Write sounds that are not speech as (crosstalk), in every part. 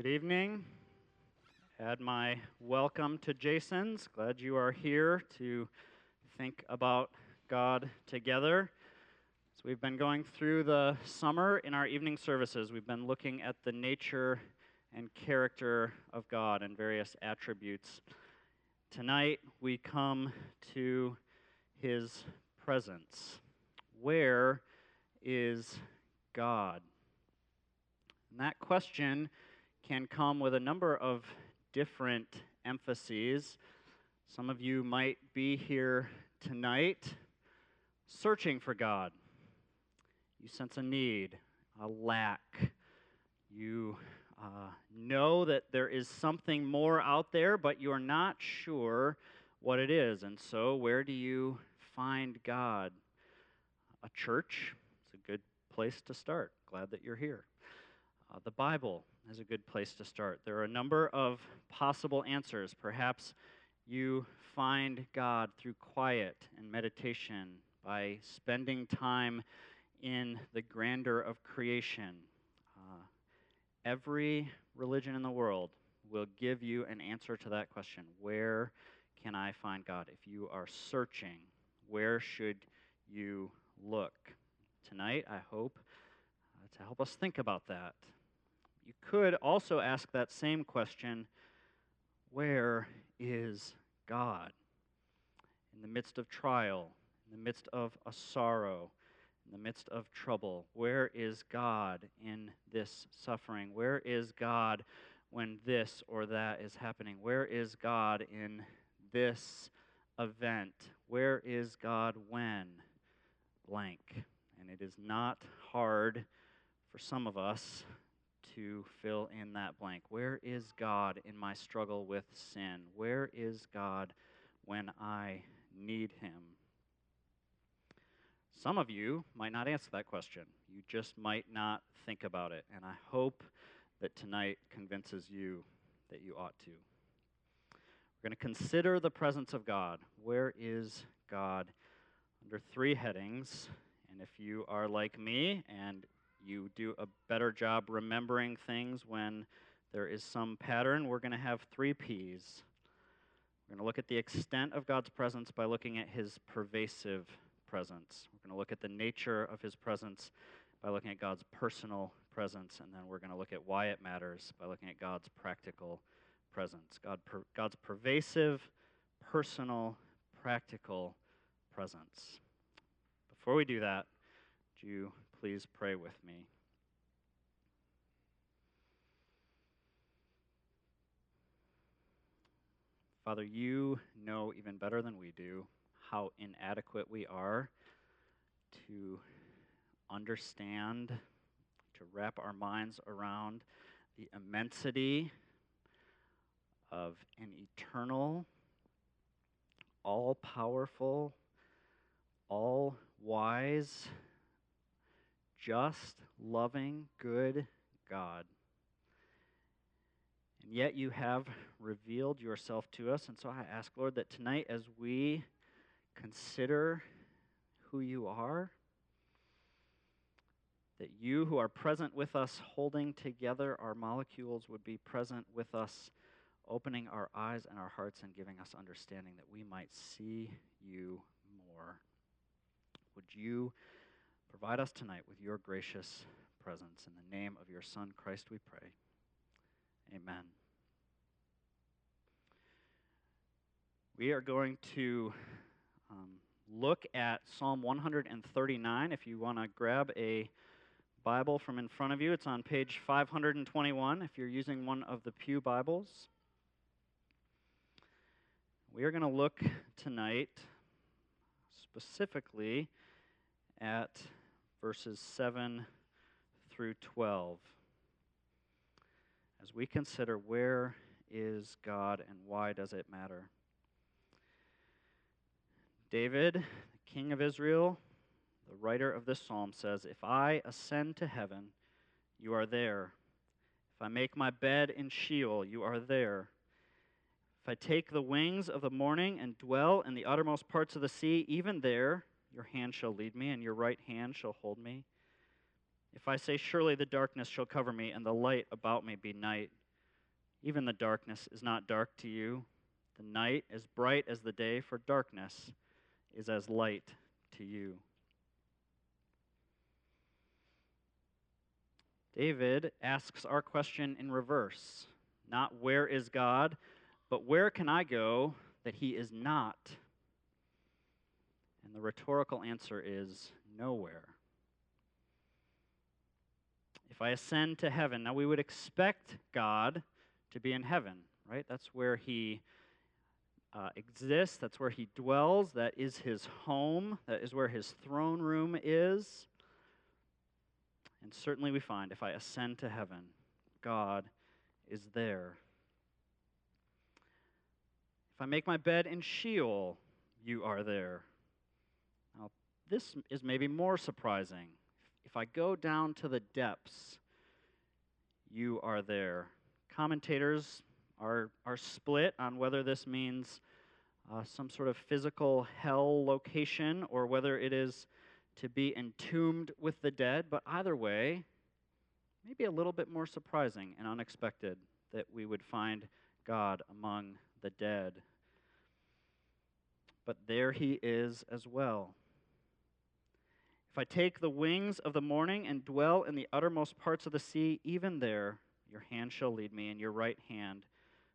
Good evening. Add my welcome to Jason's. Glad you are here to think about God together. So, we've been going through the summer in our evening services. We've been looking at the nature and character of God and various attributes. Tonight, we come to his presence. Where is God? And that question can come with a number of different emphases. Some of you might be here tonight searching for God. You sense a need, a lack. You uh, know that there is something more out there, but you're not sure what it is. And so, where do you find God? A church is a good place to start. Glad that you're here. Uh, the Bible is a good place to start. There are a number of possible answers. Perhaps you find God through quiet and meditation, by spending time in the grandeur of creation. Uh, every religion in the world will give you an answer to that question Where can I find God? If you are searching, where should you look? Tonight, I hope uh, to help us think about that. You could also ask that same question where is God? In the midst of trial, in the midst of a sorrow, in the midst of trouble, where is God in this suffering? Where is God when this or that is happening? Where is God in this event? Where is God when blank? And it is not hard for some of us to fill in that blank. Where is God in my struggle with sin? Where is God when I need Him? Some of you might not answer that question. You just might not think about it. And I hope that tonight convinces you that you ought to. We're going to consider the presence of God. Where is God? Under three headings. And if you are like me and you do a better job remembering things when there is some pattern. We're going to have three P's. We're going to look at the extent of God's presence by looking at his pervasive presence. We're going to look at the nature of his presence by looking at God's personal presence. And then we're going to look at why it matters by looking at God's practical presence. God, per, God's pervasive, personal, practical presence. Before we do that, do you please pray with me? Father, you know even better than we do how inadequate we are to understand, to wrap our minds around the immensity of an eternal, all powerful, all wise, just, loving, good God. And yet you have revealed yourself to us. And so I ask, Lord, that tonight as we consider who you are, that you who are present with us, holding together our molecules, would be present with us, opening our eyes and our hearts and giving us understanding that we might see you more. Would you? Provide us tonight with your gracious presence. In the name of your Son, Christ, we pray. Amen. We are going to um, look at Psalm 139. If you want to grab a Bible from in front of you, it's on page 521 if you're using one of the Pew Bibles. We are going to look tonight specifically at verses 7 through 12 as we consider where is God and why does it matter. David, king of Israel, the writer of this psalm says, If I ascend to heaven, you are there. If I make my bed in Sheol, you are there. If I take the wings of the morning and dwell in the uttermost parts of the sea, even there your hand shall lead me, and your right hand shall hold me. If I say, Surely the darkness shall cover me, and the light about me be night, Even the darkness is not dark to you. The night as bright as the day, for darkness is as light to you. David asks our question in reverse not where is God, but where can I go that he is not? And the rhetorical answer is nowhere. If I ascend to heaven, now we would expect God to be in heaven, right? That's where he uh, exists, that's where he dwells, that is his home, that is where his throne room is. And certainly we find if I ascend to heaven, God is there. If I make my bed in Sheol, you are there. This is maybe more surprising. If I go down to the depths, you are there. Commentators are, are split on whether this means uh, some sort of physical hell location or whether it is to be entombed with the dead. But either way, maybe a little bit more surprising and unexpected that we would find God among the dead. But there he is as well. If I take the wings of the morning and dwell in the uttermost parts of the sea, even there your hand shall lead me, and your right hand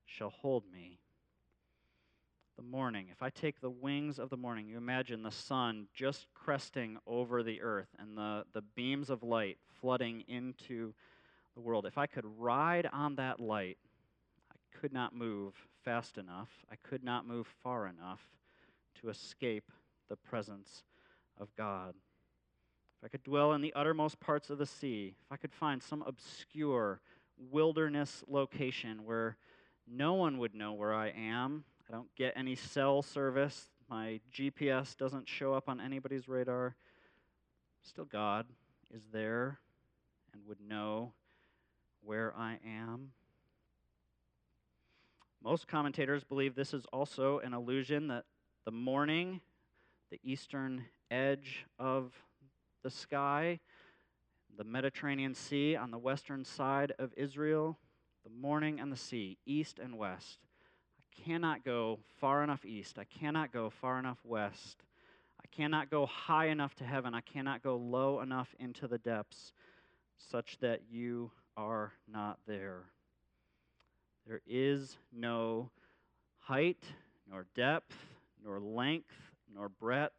shall hold me. The morning, if I take the wings of the morning, you imagine the sun just cresting over the earth and the, the beams of light flooding into the world. If I could ride on that light, I could not move fast enough, I could not move far enough to escape the presence of God. I could dwell in the uttermost parts of the sea, if I could find some obscure wilderness location where no one would know where I am, I don't get any cell service, my GPS doesn't show up on anybody's radar, still God is there and would know where I am. Most commentators believe this is also an illusion that the morning, the eastern edge of the sky, the Mediterranean Sea on the western side of Israel, the morning and the sea, east and west. I cannot go far enough east. I cannot go far enough west. I cannot go high enough to heaven. I cannot go low enough into the depths such that you are not there. There is no height, nor depth, nor length, nor breadth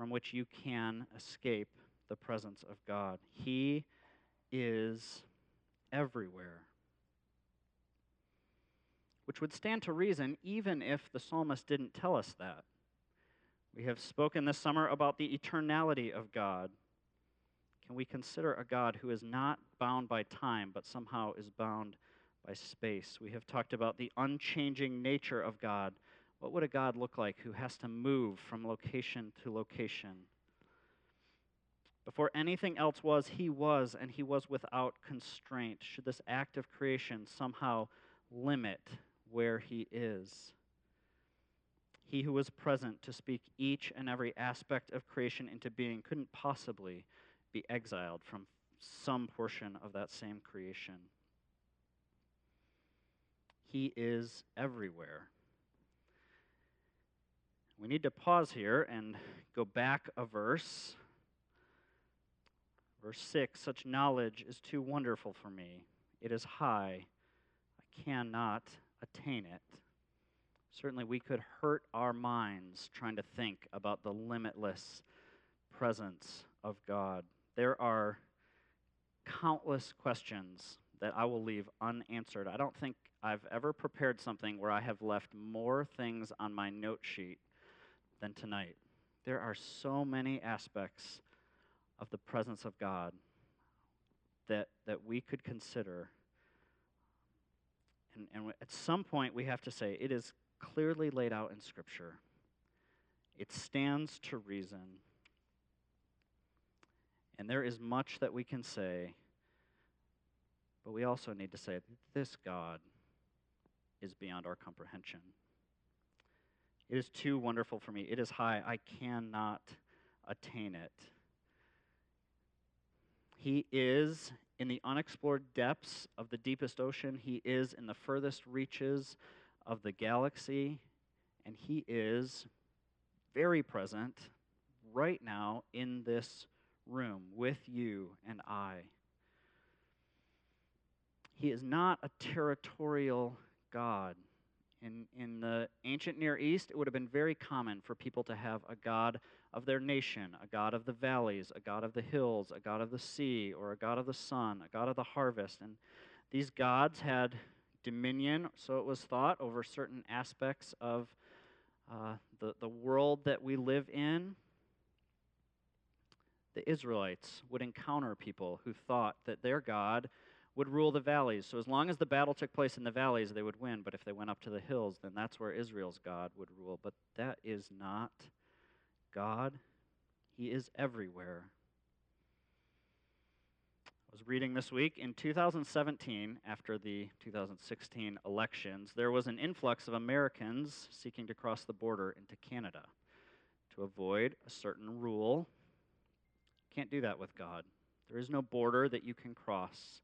from which you can escape the presence of God. He is everywhere. Which would stand to reason even if the psalmist didn't tell us that. We have spoken this summer about the eternality of God. Can we consider a God who is not bound by time, but somehow is bound by space? We have talked about the unchanging nature of God. What would a God look like who has to move from location to location? Before anything else was, he was, and he was without constraint. Should this act of creation somehow limit where he is? He who was present to speak each and every aspect of creation into being couldn't possibly be exiled from some portion of that same creation. He is everywhere. We need to pause here and go back a verse. Verse 6 Such knowledge is too wonderful for me. It is high. I cannot attain it. Certainly, we could hurt our minds trying to think about the limitless presence of God there are countless questions that I will leave unanswered. I don't think I've ever prepared something where I have left more things on my note sheet than tonight. There are so many aspects of the presence of God that, that we could consider. And, and at some point, we have to say it is clearly laid out in Scripture, it stands to reason and there is much that we can say, but we also need to say this God is beyond our comprehension. It is too wonderful for me. It is high. I cannot attain it. He is in the unexplored depths of the deepest ocean. He is in the furthest reaches of the galaxy. And He is very present right now in this room with you and I. He is not a territorial God. In, in the ancient Near East, it would have been very common for people to have a God of their nation, a God of the valleys, a God of the hills, a God of the sea, or a God of the sun, a God of the harvest. And these gods had dominion, so it was thought, over certain aspects of uh, the, the world that we live in. The Israelites would encounter people who thought that their God would rule the valleys. So as long as the battle took place in the valleys, they would win. But if they went up to the hills, then that's where Israel's God would rule. But that is not God. He is everywhere. I was reading this week in 2017, after the 2016 elections, there was an influx of Americans seeking to cross the border into Canada to avoid a certain rule. Can't do that with God. There is no border that you can cross.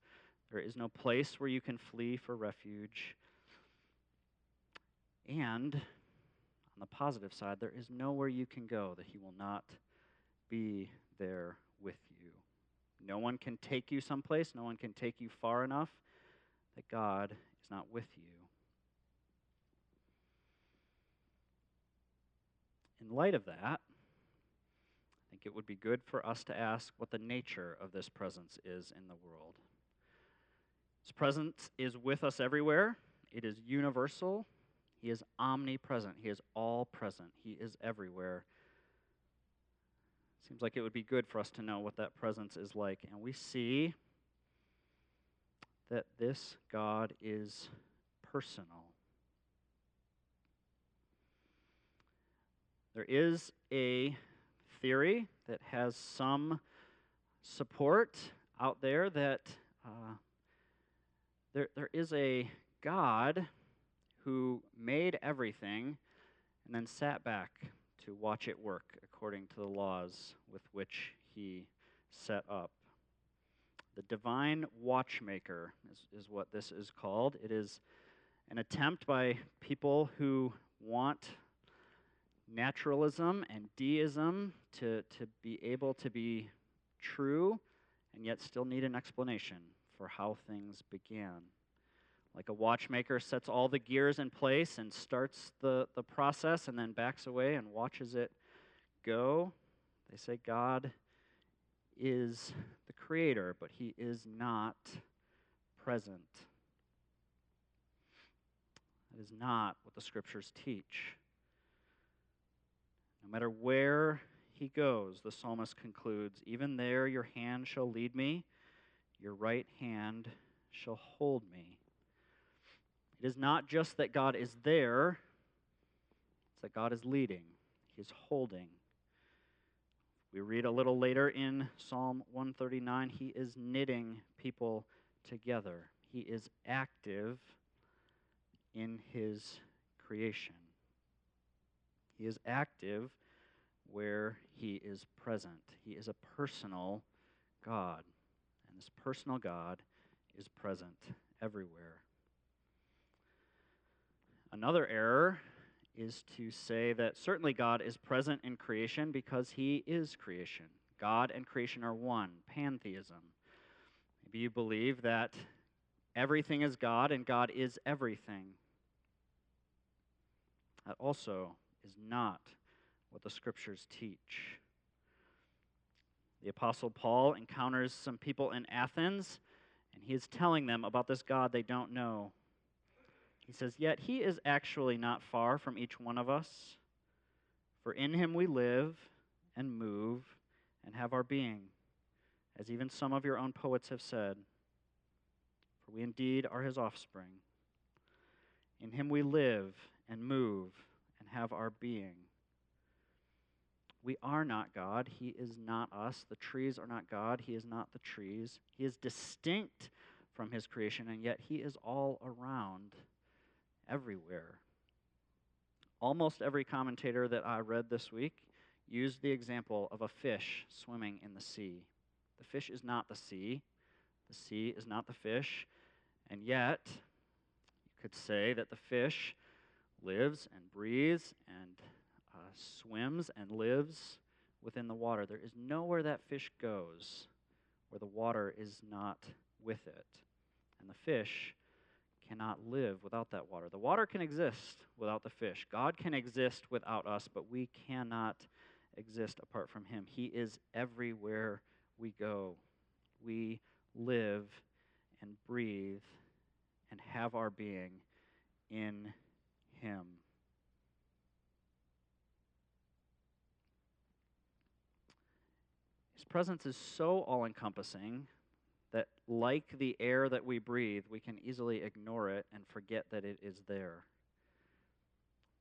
There is no place where you can flee for refuge. And on the positive side, there is nowhere you can go that He will not be there with you. No one can take you someplace, no one can take you far enough that God is not with you. In light of that, I think it would be good for us to ask what the nature of this presence is in the world. His presence is with us everywhere, it is universal. He is omnipresent, He is all present, He is everywhere. Seems like it would be good for us to know what that presence is like. And we see that this God is personal. There is a theory that has some support out there that uh, there, there is a God who made everything and then sat back to watch it work according to the laws with which he set up. The divine watchmaker is, is what this is called. It is an attempt by people who want naturalism and deism to, to be able to be true and yet still need an explanation for how things began. Like a watchmaker sets all the gears in place and starts the, the process and then backs away and watches it go. They say God is the creator, but he is not present. That is not what the scriptures teach. No matter where he goes, the psalmist concludes, Even there your hand shall lead me, your right hand shall hold me. It is not just that God is there, it's that God is leading, He is holding. We read a little later in Psalm 139 He is knitting people together, He is active in His creation. He is active where He is present. He is a personal God, and this personal God is present everywhere. Another error is to say that certainly God is present in creation because he is creation. God and creation are one, pantheism. Maybe you believe that everything is God and God is everything. That also is not what the scriptures teach. The Apostle Paul encounters some people in Athens, and he is telling them about this God they don't know. He says, Yet he is actually not far from each one of us, for in him we live and move and have our being, as even some of your own poets have said. For we indeed are his offspring. In him we live and move and have our being. We are not God. He is not us. The trees are not God. He is not the trees. He is distinct from his creation, and yet he is all around everywhere. Almost every commentator that I read this week used the example of a fish swimming in the sea. The fish is not the sea, The sea is not the fish. And yet, you could say that the fish lives and breathes and uh, swims and lives within the water. There is nowhere that fish goes where the water is not with it. And the fish cannot live without that water. The water can exist without the fish. God can exist without us, but we cannot exist apart from Him. He is everywhere we go. We live and breathe and have our being in Him. Presence is so all encompassing that, like the air that we breathe, we can easily ignore it and forget that it is there.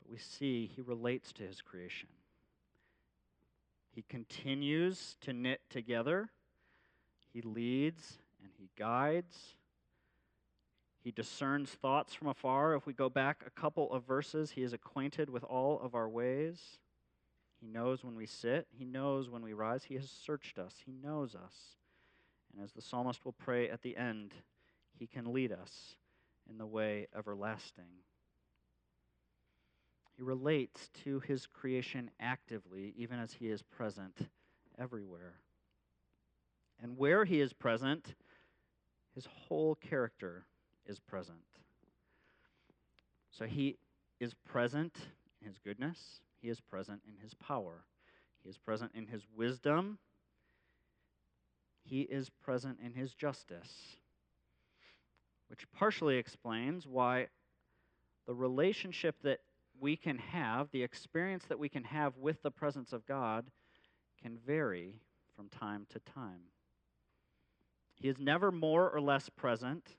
But we see He relates to His creation. He continues to knit together, He leads and He guides. He discerns thoughts from afar. If we go back a couple of verses, He is acquainted with all of our ways. He knows when we sit, He knows when we rise. He has searched us, He knows us. And as the psalmist will pray at the end, He can lead us in the way everlasting. He relates to His creation actively, even as He is present everywhere. And where He is present, His whole character is present. So he is present in his goodness, he is present in his power, he is present in his wisdom, he is present in his justice, which partially explains why the relationship that we can have, the experience that we can have with the presence of God, can vary from time to time. He is never more or less present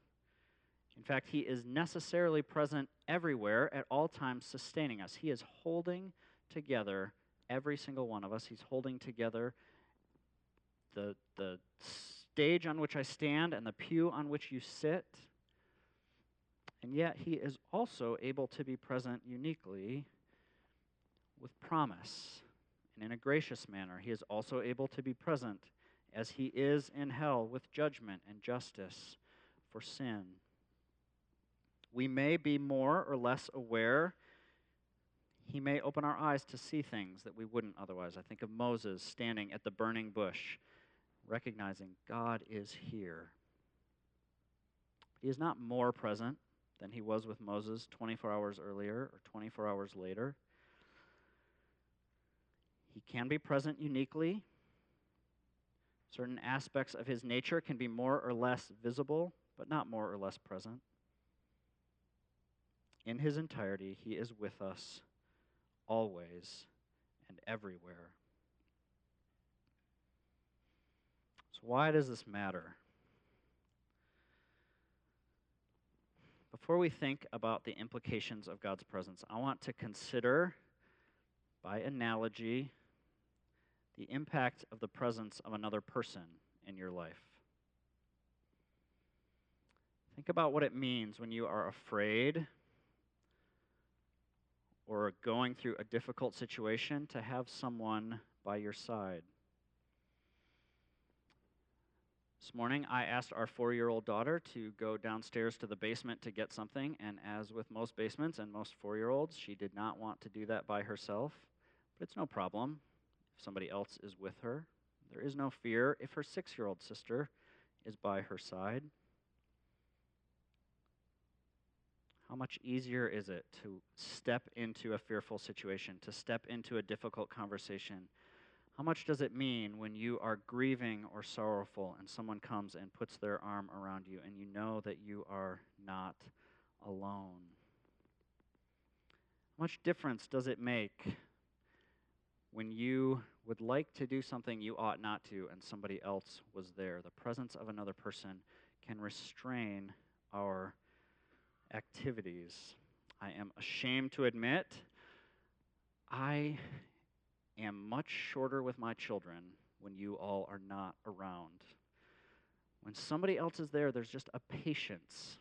in fact, He is necessarily present everywhere at all times, sustaining us. He is holding together every single one of us. He's holding together the, the stage on which I stand and the pew on which you sit. And yet, He is also able to be present uniquely with promise and in a gracious manner. He is also able to be present as He is in hell with judgment and justice for sin. We may be more or less aware. He may open our eyes to see things that we wouldn't otherwise. I think of Moses standing at the burning bush, recognizing God is here. He is not more present than he was with Moses 24 hours earlier or 24 hours later. He can be present uniquely. Certain aspects of his nature can be more or less visible, but not more or less present in his entirety, he is with us always and everywhere. So, why does this matter? Before we think about the implications of God's presence, I want to consider, by analogy, the impact of the presence of another person in your life. Think about what it means when you are afraid or going through a difficult situation to have someone by your side. This morning, I asked our four year old daughter to go downstairs to the basement to get something, and as with most basements and most four year olds, she did not want to do that by herself. But it's no problem if somebody else is with her. There is no fear if her six year old sister is by her side. How much easier is it to step into a fearful situation, to step into a difficult conversation? How much does it mean when you are grieving or sorrowful and someone comes and puts their arm around you and you know that you are not alone? How much difference does it make when you would like to do something you ought not to and somebody else was there? The presence of another person can restrain our activities. I am ashamed to admit I am much shorter with my children when you all are not around. When somebody else is there, there's just a patience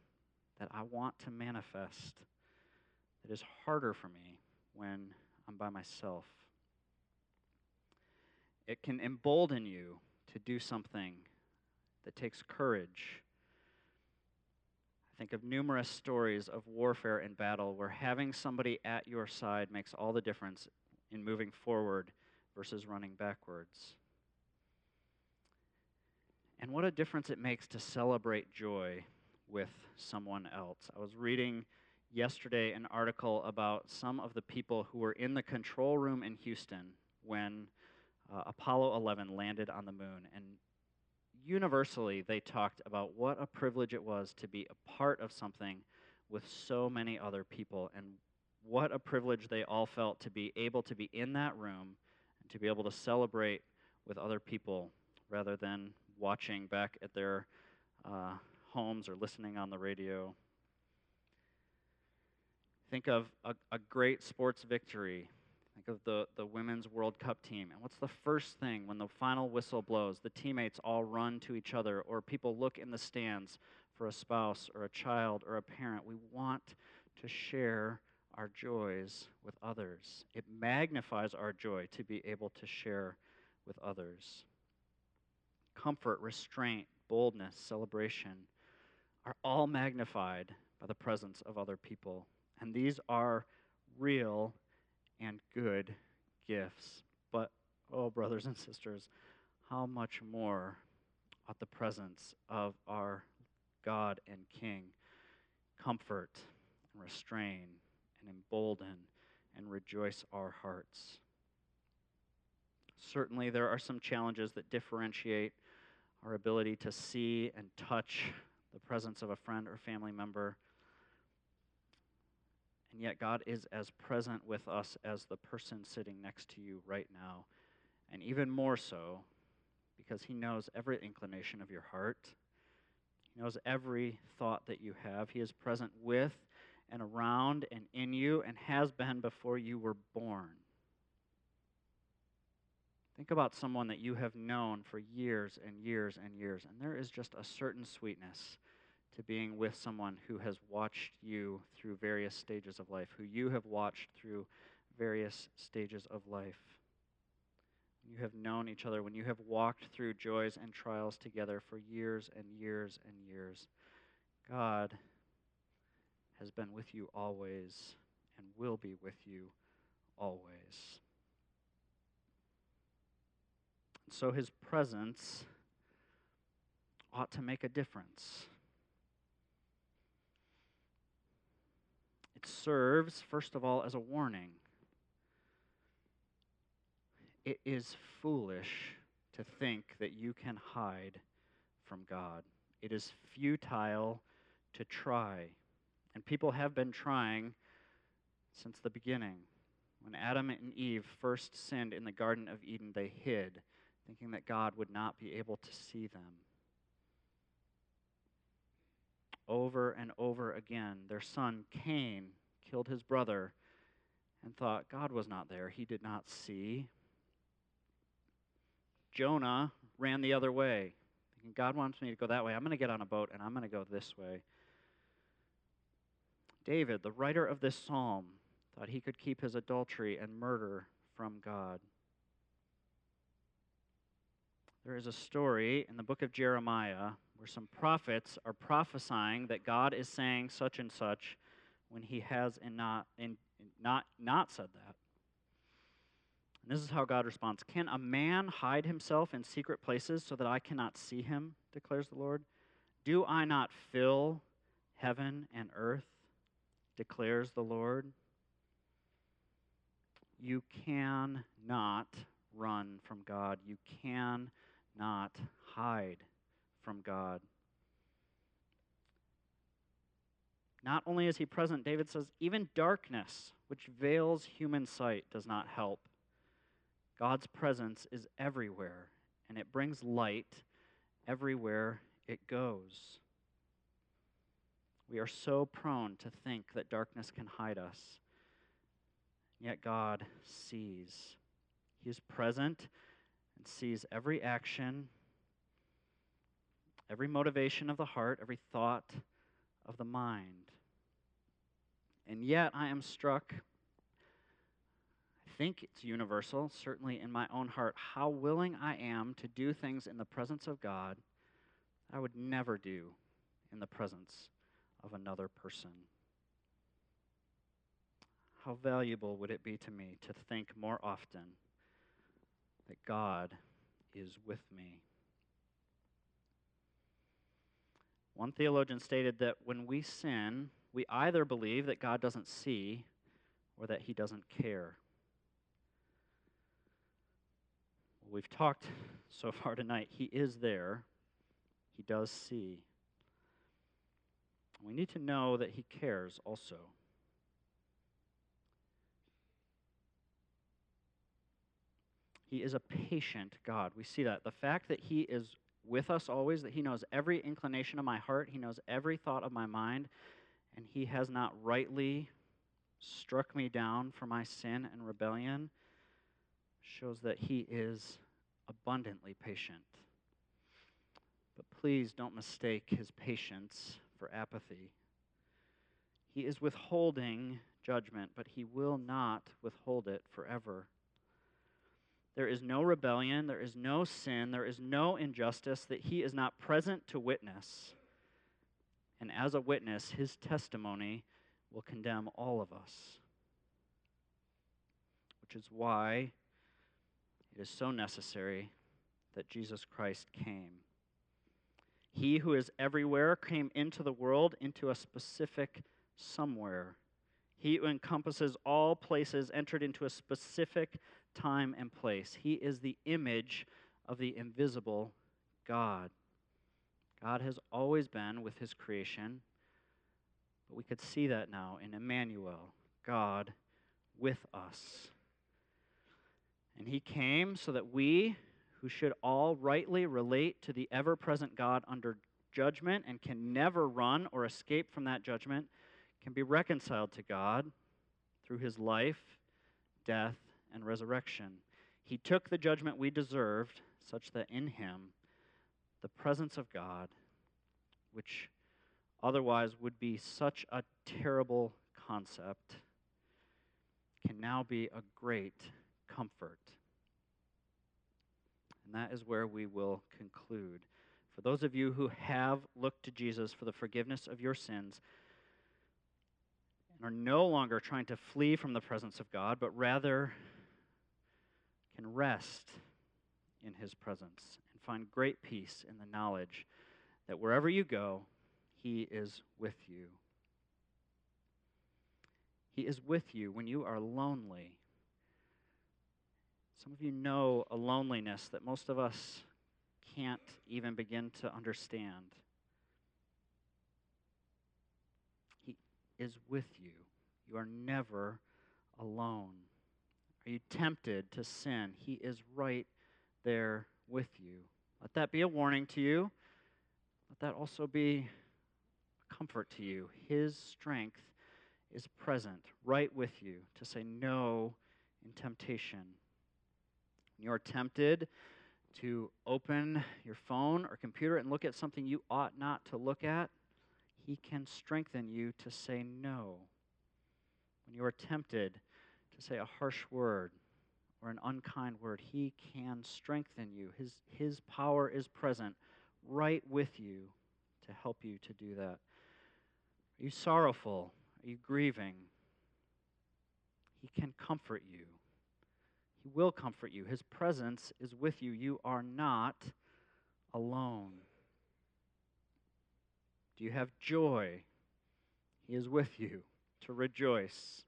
that I want to manifest that is harder for me when I'm by myself. It can embolden you to do something that takes courage. I think of numerous stories of warfare and battle where having somebody at your side makes all the difference in moving forward versus running backwards. And what a difference it makes to celebrate joy with someone else. I was reading yesterday an article about some of the people who were in the control room in Houston when uh, Apollo 11 landed on the moon. And universally, they talked about what a privilege it was to be a part of something with so many other people, and what a privilege they all felt to be able to be in that room and to be able to celebrate with other people rather than watching back at their uh, homes or listening on the radio. Think of a, a great sports victory Think of the, the Women's World Cup team. And what's the first thing when the final whistle blows? The teammates all run to each other, or people look in the stands for a spouse or a child or a parent. We want to share our joys with others. It magnifies our joy to be able to share with others. Comfort, restraint, boldness, celebration are all magnified by the presence of other people. And these are real and good gifts. But, oh, brothers and sisters, how much more ought the presence of our God and King comfort and restrain and embolden and rejoice our hearts? Certainly, there are some challenges that differentiate our ability to see and touch the presence of a friend or family member and yet, God is as present with us as the person sitting next to you right now. And even more so, because He knows every inclination of your heart, He knows every thought that you have. He is present with and around and in you and has been before you were born. Think about someone that you have known for years and years and years, and there is just a certain sweetness to being with someone who has watched you through various stages of life, who you have watched through various stages of life. You have known each other, when you have walked through joys and trials together for years and years and years. God has been with you always and will be with you always. So his presence ought to make a difference. Serves, first of all, as a warning. It is foolish to think that you can hide from God. It is futile to try. And people have been trying since the beginning. When Adam and Eve first sinned in the Garden of Eden, they hid, thinking that God would not be able to see them over and over again. Their son, Cain, killed his brother and thought God was not there. He did not see. Jonah ran the other way, thinking, God wants me to go that way. I'm going to get on a boat and I'm going to go this way. David, the writer of this psalm, thought he could keep his adultery and murder from God. There is a story in the book of Jeremiah where some prophets are prophesying that God is saying such and such when he has and not, and not, not said that. And this is how God responds Can a man hide himself in secret places so that I cannot see him, declares the Lord? Do I not fill heaven and earth, declares the Lord? You cannot run from God. You cannot hide from God. Not only is he present, David says, even darkness, which veils human sight, does not help. God's presence is everywhere, and it brings light everywhere it goes. We are so prone to think that darkness can hide us, yet God sees. He is present and sees every action, every motivation of the heart, every thought of the mind. And yet I am struck, I think it's universal, certainly in my own heart, how willing I am to do things in the presence of God I would never do in the presence of another person. How valuable would it be to me to think more often that God is with me? One theologian stated that when we sin, we either believe that God doesn't see or that he doesn't care. We've talked (laughs) so far tonight. He is there, He does see. We need to know that He cares also. He is a patient God. We see that. The fact that He is with us always, that He knows every inclination of my heart, He knows every thought of my mind, and He has not rightly struck me down for my sin and rebellion shows that he is abundantly patient. But please don't mistake his patience for apathy. He is withholding judgment, but he will not withhold it forever. There is no rebellion, there is no sin, there is no injustice that he is not present to witness. And as a witness, his testimony will condemn all of us. Which is why it is so necessary that Jesus Christ came. He who is everywhere came into the world into a specific somewhere. He who encompasses all places entered into a specific time and place. He is the image of the invisible God. God has always been with his creation, but we could see that now in Emmanuel, God with us. And he came so that we, who should all rightly relate to the ever present God under judgment and can never run or escape from that judgment, can be reconciled to God through his life, death, and resurrection. He took the judgment we deserved, such that in him, the presence of God, which otherwise would be such a terrible concept, can now be a great comfort. And that is where we will conclude. For those of you who have looked to Jesus for the forgiveness of your sins and are no longer trying to flee from the presence of God, but rather can rest in his presence and find great peace in the knowledge that wherever you go, he is with you. He is with you when you are lonely some of you know a loneliness that most of us can't even begin to understand. He is with you. You are never alone. Are you tempted to sin? He is right there with you. Let that be a warning to you. Let that also be a comfort to you. His strength is present right with you to say no in temptation you're tempted to open your phone or computer and look at something you ought not to look at, He can strengthen you to say no. When you are tempted to say a harsh word or an unkind word, He can strengthen you. His, his power is present right with you to help you to do that. Are you sorrowful? Are you grieving? He can comfort you. He will comfort you. His presence is with you. You are not alone. Do you have joy? He is with you to rejoice,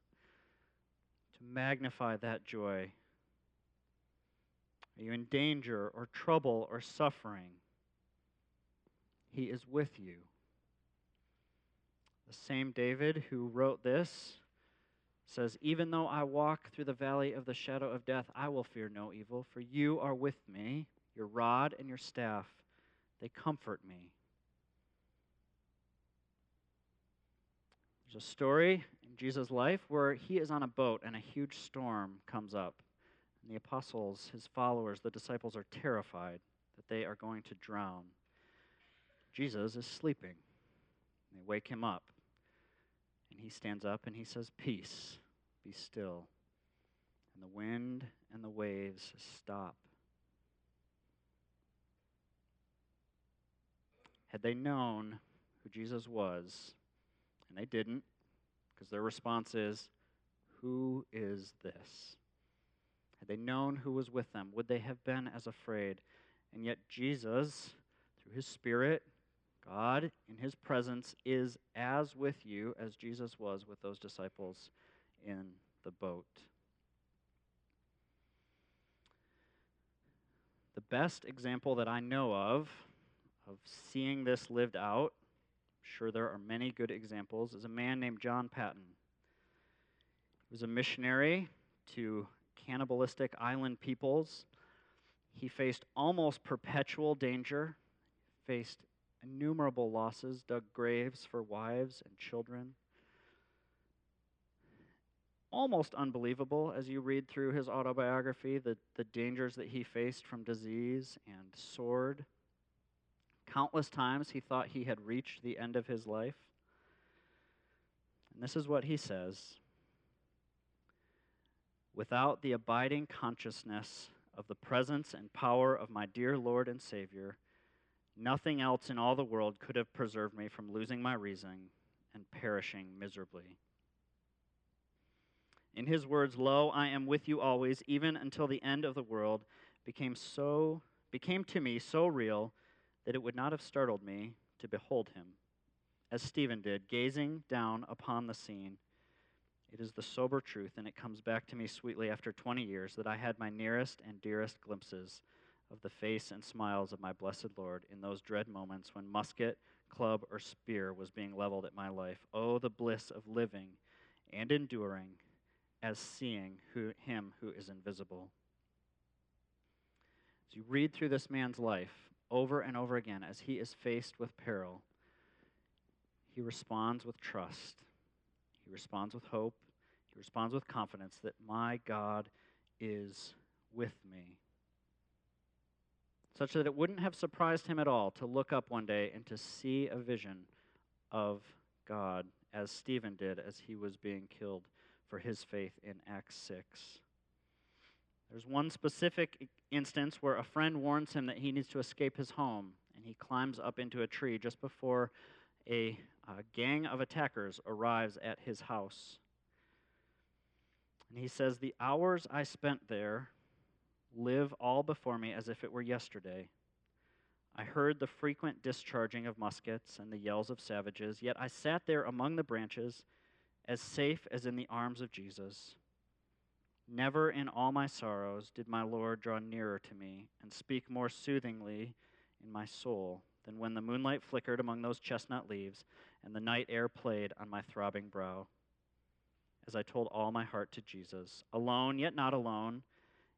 to magnify that joy. Are you in danger or trouble or suffering? He is with you. The same David who wrote this says, Even though I walk through the valley of the shadow of death, I will fear no evil, for you are with me. Your rod and your staff, they comfort me. A story in Jesus' life where he is on a boat and a huge storm comes up. And the apostles, his followers, the disciples, are terrified that they are going to drown. Jesus is sleeping. They wake him up. And he stands up and he says, Peace, be still. And the wind and the waves stop. had they known who Jesus was, and they didn't, because their response is, Who is this? Had they known who was with them, would they have been as afraid? And yet, Jesus, through his Spirit, God in his presence, is as with you as Jesus was with those disciples in the boat. The best example that I know of of seeing this lived out, sure there are many good examples, is a man named John Paton. He was a missionary to cannibalistic island peoples. He faced almost perpetual danger, faced innumerable losses, dug graves for wives and children. Almost unbelievable as you read through his autobiography, the, the dangers that he faced from disease and sword. Countless times he thought he had reached the end of his life. And this is what he says Without the abiding consciousness of the presence and power of my dear Lord and Savior, nothing else in all the world could have preserved me from losing my reason and perishing miserably. In his words, Lo, I am with you always, even until the end of the world, became so became to me so real that it would not have startled me to behold him, as Stephen did, gazing down upon the scene it is the sober truth, and it comes back to me sweetly after 20 years that I had my nearest and dearest glimpses of the face and smiles of my blessed Lord in those dread moments when musket, club, or spear was being leveled at my life. Oh, the bliss of living and enduring as seeing who, him who is invisible. As you read through this man's life over and over again, as he is faced with peril, he responds with trust he responds with hope. He responds with confidence that my God is with me. Such that it wouldn't have surprised him at all to look up one day and to see a vision of God as Stephen did as he was being killed for his faith in Acts 6. There's one specific instance where a friend warns him that he needs to escape his home, and he climbs up into a tree just before a, a gang of attackers arrives at his house. And he says, The hours I spent there live all before me as if it were yesterday. I heard the frequent discharging of muskets and the yells of savages, yet I sat there among the branches, as safe as in the arms of Jesus. Never in all my sorrows did my Lord draw nearer to me and speak more soothingly in my soul than when the moonlight flickered among those chestnut leaves and the night air played on my throbbing brow. As I told all my heart to Jesus, alone yet not alone,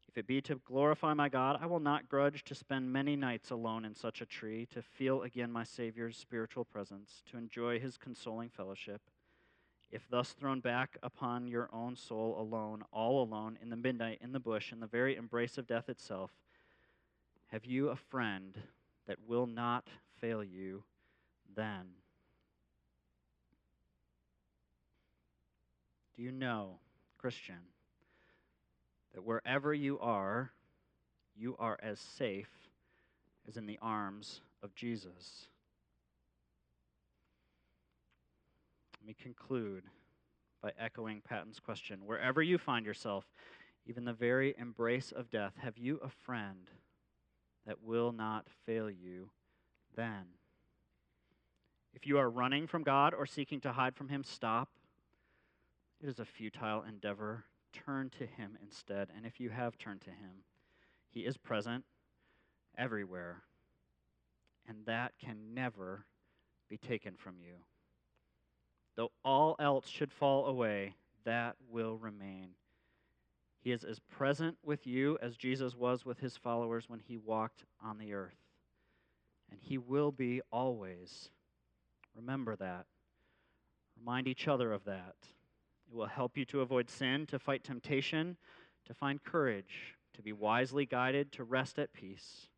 if it be to glorify my God, I will not grudge to spend many nights alone in such a tree, to feel again my Savior's spiritual presence, to enjoy his consoling fellowship. If thus thrown back upon your own soul alone, all alone, in the midnight, in the bush, in the very embrace of death itself, have you a friend that will not fail you then. Do you know, Christian, that wherever you are, you are as safe as in the arms of Jesus? Me conclude by echoing Paton's question. Wherever you find yourself, even the very embrace of death, have you a friend? that will not fail you then. If you are running from God or seeking to hide from Him, stop. It is a futile endeavor. Turn to Him instead. And if you have turned to Him, He is present everywhere. And that can never be taken from you. Though all else should fall away, that will remain. He is as present with you as Jesus was with his followers when he walked on the earth. And he will be always. Remember that. Remind each other of that. It will help you to avoid sin, to fight temptation, to find courage, to be wisely guided, to rest at peace.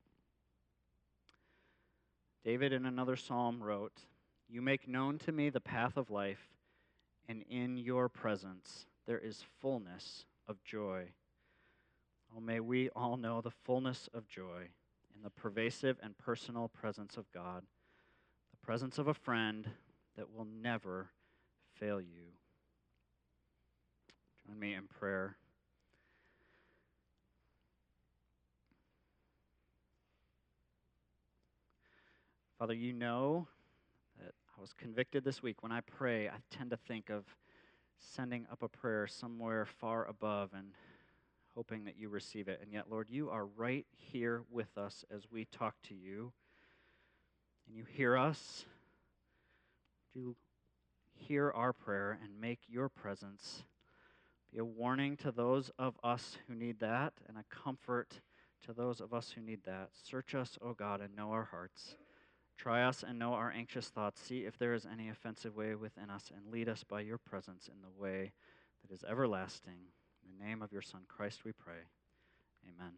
David in another psalm wrote, You make known to me the path of life, and in your presence there is fullness of joy. Oh, may we all know the fullness of joy in the pervasive and personal presence of God. The presence of a friend that will never fail you. Join me in prayer. Father, you know I was convicted this week. When I pray, I tend to think of sending up a prayer somewhere far above and hoping that you receive it. And yet, Lord, you are right here with us as we talk to you. And you hear us. Do you hear our prayer and make your presence be a warning to those of us who need that and a comfort to those of us who need that. Search us, O God, and know our hearts. Try us and know our anxious thoughts. See if there is any offensive way within us, and lead us by your presence in the way that is everlasting. In the name of your Son, Christ, we pray. Amen.